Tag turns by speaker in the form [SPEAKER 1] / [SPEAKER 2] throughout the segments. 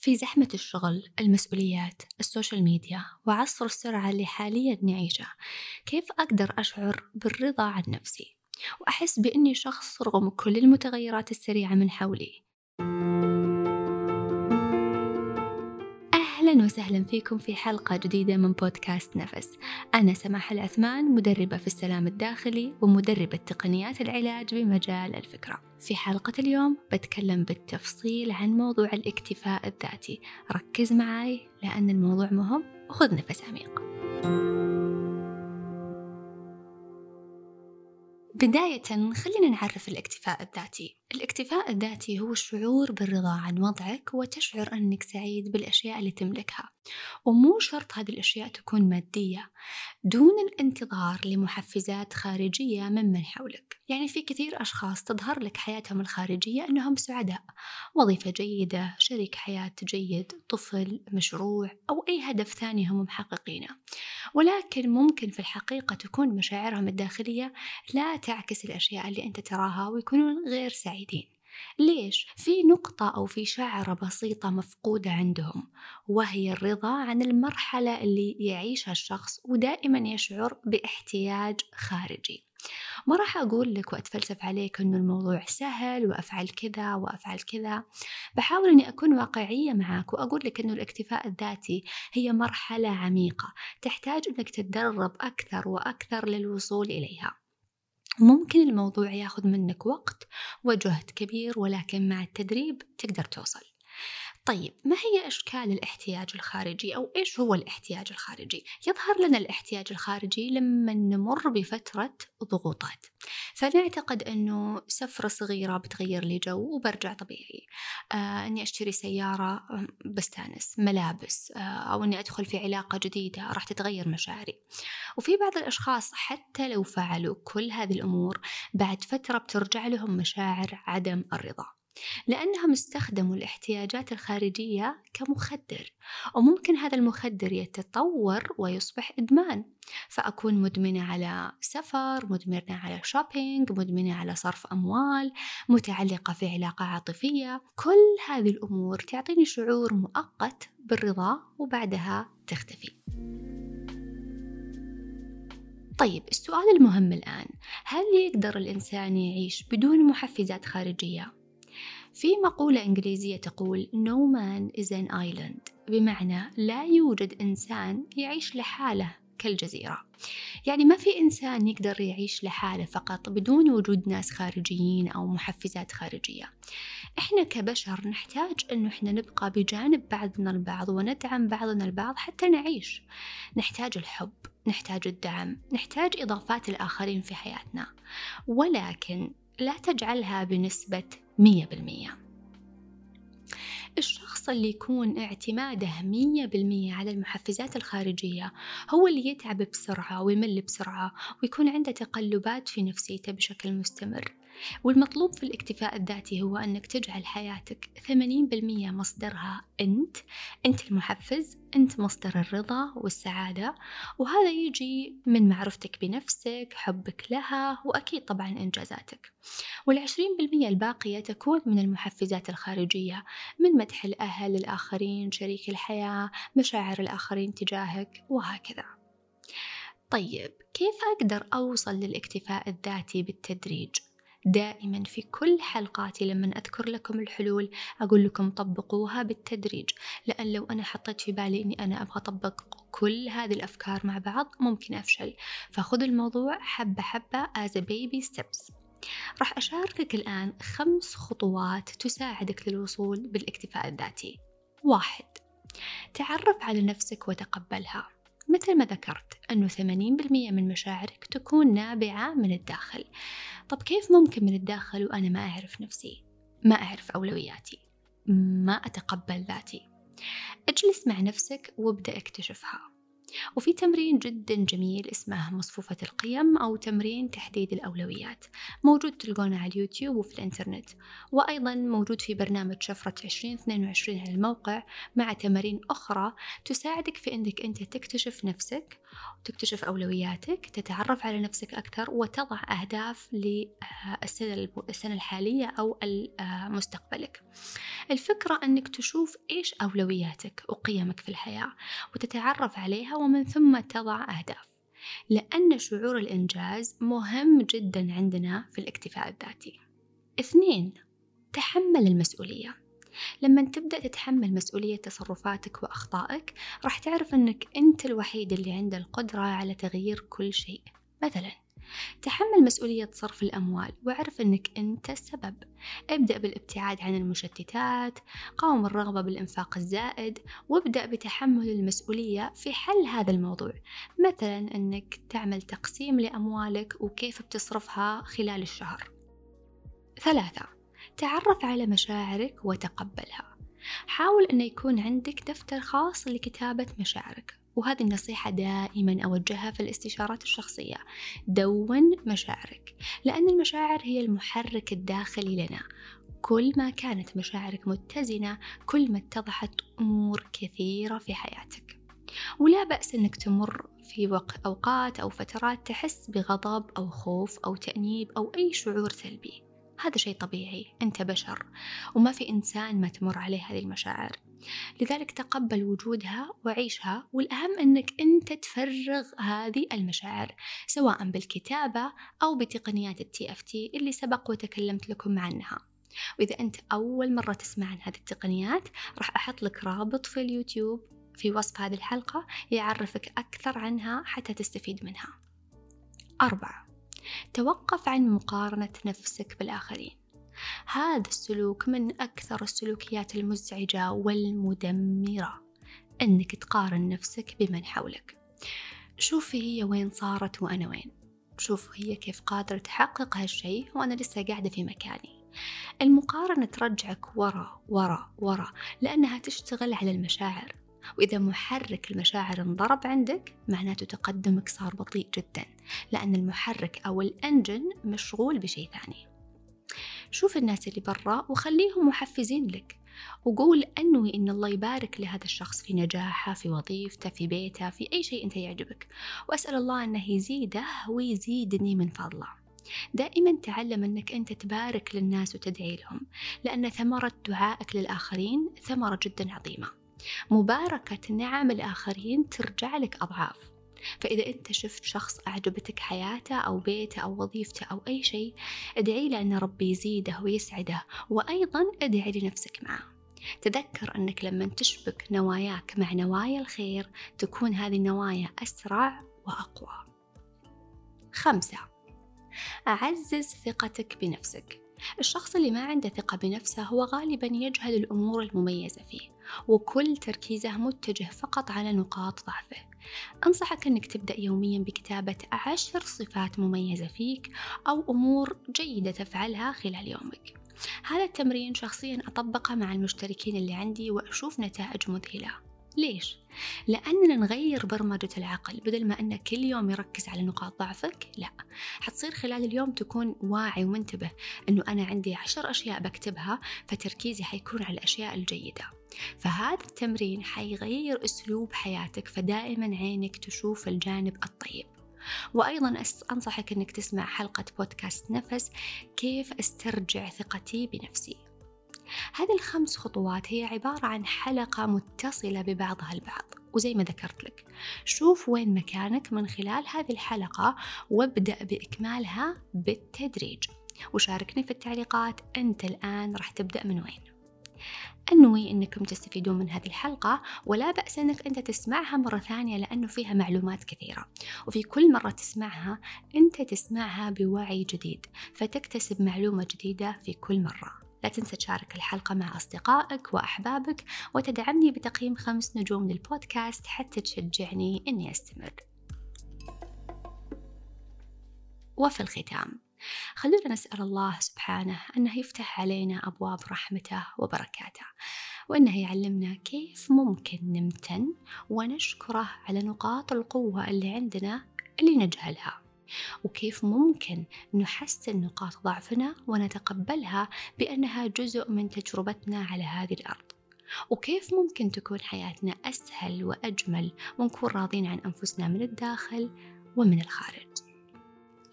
[SPEAKER 1] في زحمة الشغل، المسؤوليات، السوشيال ميديا، وعصر السرعة اللي حاليا نعيشة، كيف أقدر أشعر بالرضا عن نفسي؟ وأحس بإني شخص رغم كل المتغيرات السريعة من حولي. أهلا وسهلا فيكم في حلقة جديدة من بودكاست نفس. أنا سماح العثمان مدربة في السلام الداخلي ومدربة تقنيات العلاج بمجال الفكرة. في حلقة اليوم بتكلم بالتفصيل عن موضوع الاكتفاء الذاتي. ركز معاي لأن الموضوع مهم وخذ نفس عميق. بداية خلينا نعرف الاكتفاء الذاتي. الاكتفاء الذاتي هو الشعور بالرضا عن وضعك وتشعر أنك سعيد بالأشياء اللي تملكها. ومو شرط هذه الأشياء تكون مادية. دون الانتظار لمحفزات خارجية ممن حولك. يعني في كثير أشخاص تظهر لك حياتهم الخارجية أنهم سعداء. وظيفة جيدة شريك حياة جيد طفل مشروع أو أي هدف ثاني هم محققينه. ولكن ممكن في الحقيقة تكون مشاعرهم الداخلية لا تعكس الأشياء اللي أنت تراها ويكونون غير سعيدين ليش؟ في نقطة أو في شعرة بسيطة مفقودة عندهم وهي الرضا عن المرحلة اللي يعيشها الشخص ودائما يشعر باحتياج خارجي. ما راح أقول لك وأتفلسف عليك أنه الموضوع سهل وأفعل كذا وأفعل كذا. بحاول أني أكون واقعية معك وأقول لك أنه الاكتفاء الذاتي هي مرحلة عميقة تحتاج أنك تتدرب أكثر وأكثر للوصول إليها. ممكن الموضوع ياخذ منك وقت وجهد كبير ولكن مع التدريب تقدر توصل. طيب ما هي أشكال الاحتياج الخارجي؟ أو إيش هو الاحتياج الخارجي؟ يظهر لنا الاحتياج الخارجي لما نمر بفترة ضغوطات. فنعتقد أنه سفرة صغيرة بتغير لي جو وبرجع طبيعي. آه أني أشتري سيارة بستانس ملابس آه أو أني أدخل في علاقة جديدة راح تتغير مشاعري. وفي بعض الأشخاص حتى لو فعلوا كل هذه الأمور بعد فترة بترجع لهم مشاعر عدم الرضا. لأنهم استخدموا الاحتياجات الخارجية كمخدر وممكن هذا المخدر يتطور ويصبح إدمان. فأكون مدمنة على سفر مدمنة على شوبينج مدمنة على صرف أموال متعلقة في علاقة عاطفية. كل هذه الأمور تعطيني شعور مؤقت بالرضا وبعدها تختفي. طيب السؤال المهم الآن هل يقدر الإنسان يعيش بدون محفزات خارجية؟ في مقولة إنجليزية تقول No man is an island. بمعنى لا يوجد إنسان يعيش لحاله كالجزيرة. يعني ما في إنسان يقدر يعيش لحاله فقط بدون وجود ناس خارجيين أو محفزات خارجية. إحنا كبشر نحتاج أنه إحنا نبقى بجانب بعضنا البعض وندعم بعضنا البعض حتى نعيش. نحتاج الحب نحتاج الدعم نحتاج إضافات الآخرين في حياتنا. ولكن لا تجعلها بنسبة مية بالمية. الشخص اللي يكون اعتماده مية بالمية على المحفزات الخارجية هو اللي يتعب بسرعة ويمل بسرعة ويكون عنده تقلبات في نفسيته بشكل مستمر. والمطلوب في الاكتفاء الذاتي هو أنك تجعل حياتك 80% مصدرها أنت. أنت المحفز أنت مصدر الرضا والسعادة. وهذا يجي من معرفتك بنفسك حبك لها وأكيد طبعا إنجازاتك. والعشرين بالمية الباقية تكون من المحفزات الخارجية من مدح الأهل الآخرين شريك الحياة مشاعر الآخرين تجاهك وهكذا. طيب كيف أقدر أوصل للاكتفاء الذاتي بالتدريج؟ دائما في كل حلقاتي لما أذكر لكم الحلول أقول لكم طبقوها بالتدريج. لأن لو أنا حطيت في بالي أني أنا أبغى أطبق كل هذه الأفكار مع بعض ممكن أفشل. فخذ الموضوع حبة حبة as a baby steps. راح أشاركك الآن خمس خطوات تساعدك للوصول بالإكتفاء الذاتي. واحد تعرف على نفسك وتقبلها. مثل ما ذكرت أنه 80% من مشاعرك تكون نابعة من الداخل. طب كيف ممكن من الداخل وأنا ما أعرف نفسي؟ ما أعرف أولوياتي. ما أتقبل ذاتي. اجلس مع نفسك وابدأ اكتشفها. وفي تمرين جدا جميل اسمه مصفوفة القيم أو تمرين تحديد الأولويات موجود تلقونه على اليوتيوب وفي الإنترنت وأيضا موجود في برنامج شفرة 2022 على الموقع مع تمارين أخرى تساعدك في أنك أنت تكتشف نفسك وتكتشف أولوياتك تتعرف على نفسك أكثر وتضع أهداف للسنة الحالية أو مستقبلك. الفكرة أنك تشوف إيش أولوياتك وقيمك في الحياة وتتعرف عليها ومن ثم تضع أهداف. لأن شعور الإنجاز مهم جدا عندنا في الاكتفاء الذاتي. اثنين تحمل المسؤولية. لما تبدأ تتحمل مسؤولية تصرفاتك وأخطائك راح تعرف أنك أنت الوحيد اللي عنده القدرة على تغيير كل شيء. مثلا تحمل مسؤولية صرف الأموال واعرف أنك أنت السبب. ابدأ بالابتعاد عن المشتتات قاوم الرغبة بالإنفاق الزائد وابدأ بتحمل المسؤولية في حل هذا الموضوع. مثلا أنك تعمل تقسيم لأموالك وكيف بتصرفها خلال الشهر. ثلاثة تعرف على مشاعرك وتقبلها. حاول أن يكون عندك دفتر خاص لكتابة مشاعرك. وهذه النصيحة دائما أوجهها في الاستشارات الشخصية. دون مشاعرك لأن المشاعر هي المحرك الداخلي لنا. كل ما كانت مشاعرك متزنة كل ما اتضحت أمور كثيرة في حياتك. ولا بأس أنك تمر في أوقات أو فترات تحس بغضب أو خوف أو تأنيب أو أي شعور سلبي. هذا شيء طبيعي. أنت بشر. وما في إنسان ما تمر عليه هذه المشاعر. لذلك تقبل وجودها وعيشها والأهم أنك أنت تفرغ هذه المشاعر سواء بالكتابة أو بتقنيات ال TFT اللي سبق وتكلمت لكم عنها. وإذا أنت أول مرة تسمع عن هذه التقنيات راح أحط لك رابط في اليوتيوب في وصف هذه الحلقة يعرفك أكثر عنها حتى تستفيد منها. أربعة توقف عن مقارنة نفسك بالآخرين. هذا السلوك من أكثر السلوكيات المزعجة والمدمرة أنك تقارن نفسك بمن حولك. شوفي هي وين صارت وأنا وين. شوف هي كيف قادرة تحقق هالشي وأنا لسه قاعدة في مكاني. المقارنة ترجعك ورا ورا ورا لأنها تشتغل على المشاعر. وإذا محرك المشاعر انضرب عندك معناته تقدمك صار بطيء جدا لأن المحرك أو الأنجن مشغول بشيء ثاني. شوف الناس اللي برا وخليهم محفزين لك. وقول أنوي إن الله يبارك لهذا الشخص في نجاحه في وظيفته في بيته في أي شيء أنت يعجبك. وأسأل الله أنه يزيده ويزيدني من فضله. دائما تعلم أنك أنت تبارك للناس وتدعي لهم لأن ثمرة دعائك للآخرين ثمرة جدا عظيمة. مباركة نعم الآخرين ترجع لك أضعاف. فإذا أنت شفت شخص أعجبتك حياته أو بيته أو وظيفته أو أي شيء ادعي له أن ربي يزيده ويسعده وأيضا ادعي لنفسك معه. تذكر أنك لما تشبك نواياك مع نوايا الخير تكون هذه النوايا أسرع وأقوى. خمسة أعزز ثقتك بنفسك. الشخص اللي ما عنده ثقة بنفسه هو غالبا يجهل الأمور المميزة فيه وكل تركيزه متجه فقط على نقاط ضعفه. أنصحك أنك تبدأ يوميا بكتابة عشر صفات مميزة فيك أو أمور جيدة تفعلها خلال يومك. هذا التمرين شخصيا أطبقه مع المشتركين اللي عندي وأشوف نتائج مذهلة. ليش؟ لأننا نغير برمجة العقل. بدل ما أنه كل يوم يركز على نقاط ضعفك لا. حتصير خلال اليوم تكون واعي ومنتبه أنه أنا عندي عشر أشياء بكتبها فتركيزي حيكون على الأشياء الجيدة. فهذا التمرين حيغير أسلوب حياتك فدائما عينك تشوف الجانب الطيب. وأيضا أنصحك أنك تسمع حلقة بودكاست نفس كيف أسترجع ثقتي بنفسي. هذه الخمس خطوات هي عبارة عن حلقة متصلة ببعضها البعض. وزي ما ذكرت لك شوف وين مكانك من خلال هذه الحلقة وابدأ بإكمالها بالتدريج. وشاركني في التعليقات أنت الآن راح تبدأ من وين. أنوي أنكم تستفيدون من هذه الحلقة ولا بأس أنك أنت تسمعها مرة ثانية لأنه فيها معلومات كثيرة. وفي كل مرة تسمعها أنت تسمعها بوعي جديد فتكتسب معلومة جديدة في كل مرة. لا تنسى تشارك الحلقة مع أصدقائك وأحبابك وتدعمني بتقييم خمس نجوم للبودكاست حتى تشجعني إني أستمر. وفي الختام خلونا نسأل الله سبحانه أنه يفتح علينا أبواب رحمته وبركاته وأنه يعلمنا كيف ممكن نمتن ونشكره على نقاط القوة اللي عندنا اللي نجهلها وكيف ممكن نحسن نقاط ضعفنا ونتقبلها بأنها جزء من تجربتنا على هذه الأرض؟ وكيف ممكن تكون حياتنا أسهل وأجمل ونكون راضين عن أنفسنا من الداخل ومن الخارج؟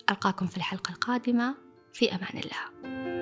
[SPEAKER 1] ألقاكم في الحلقة القادمة في أمان الله.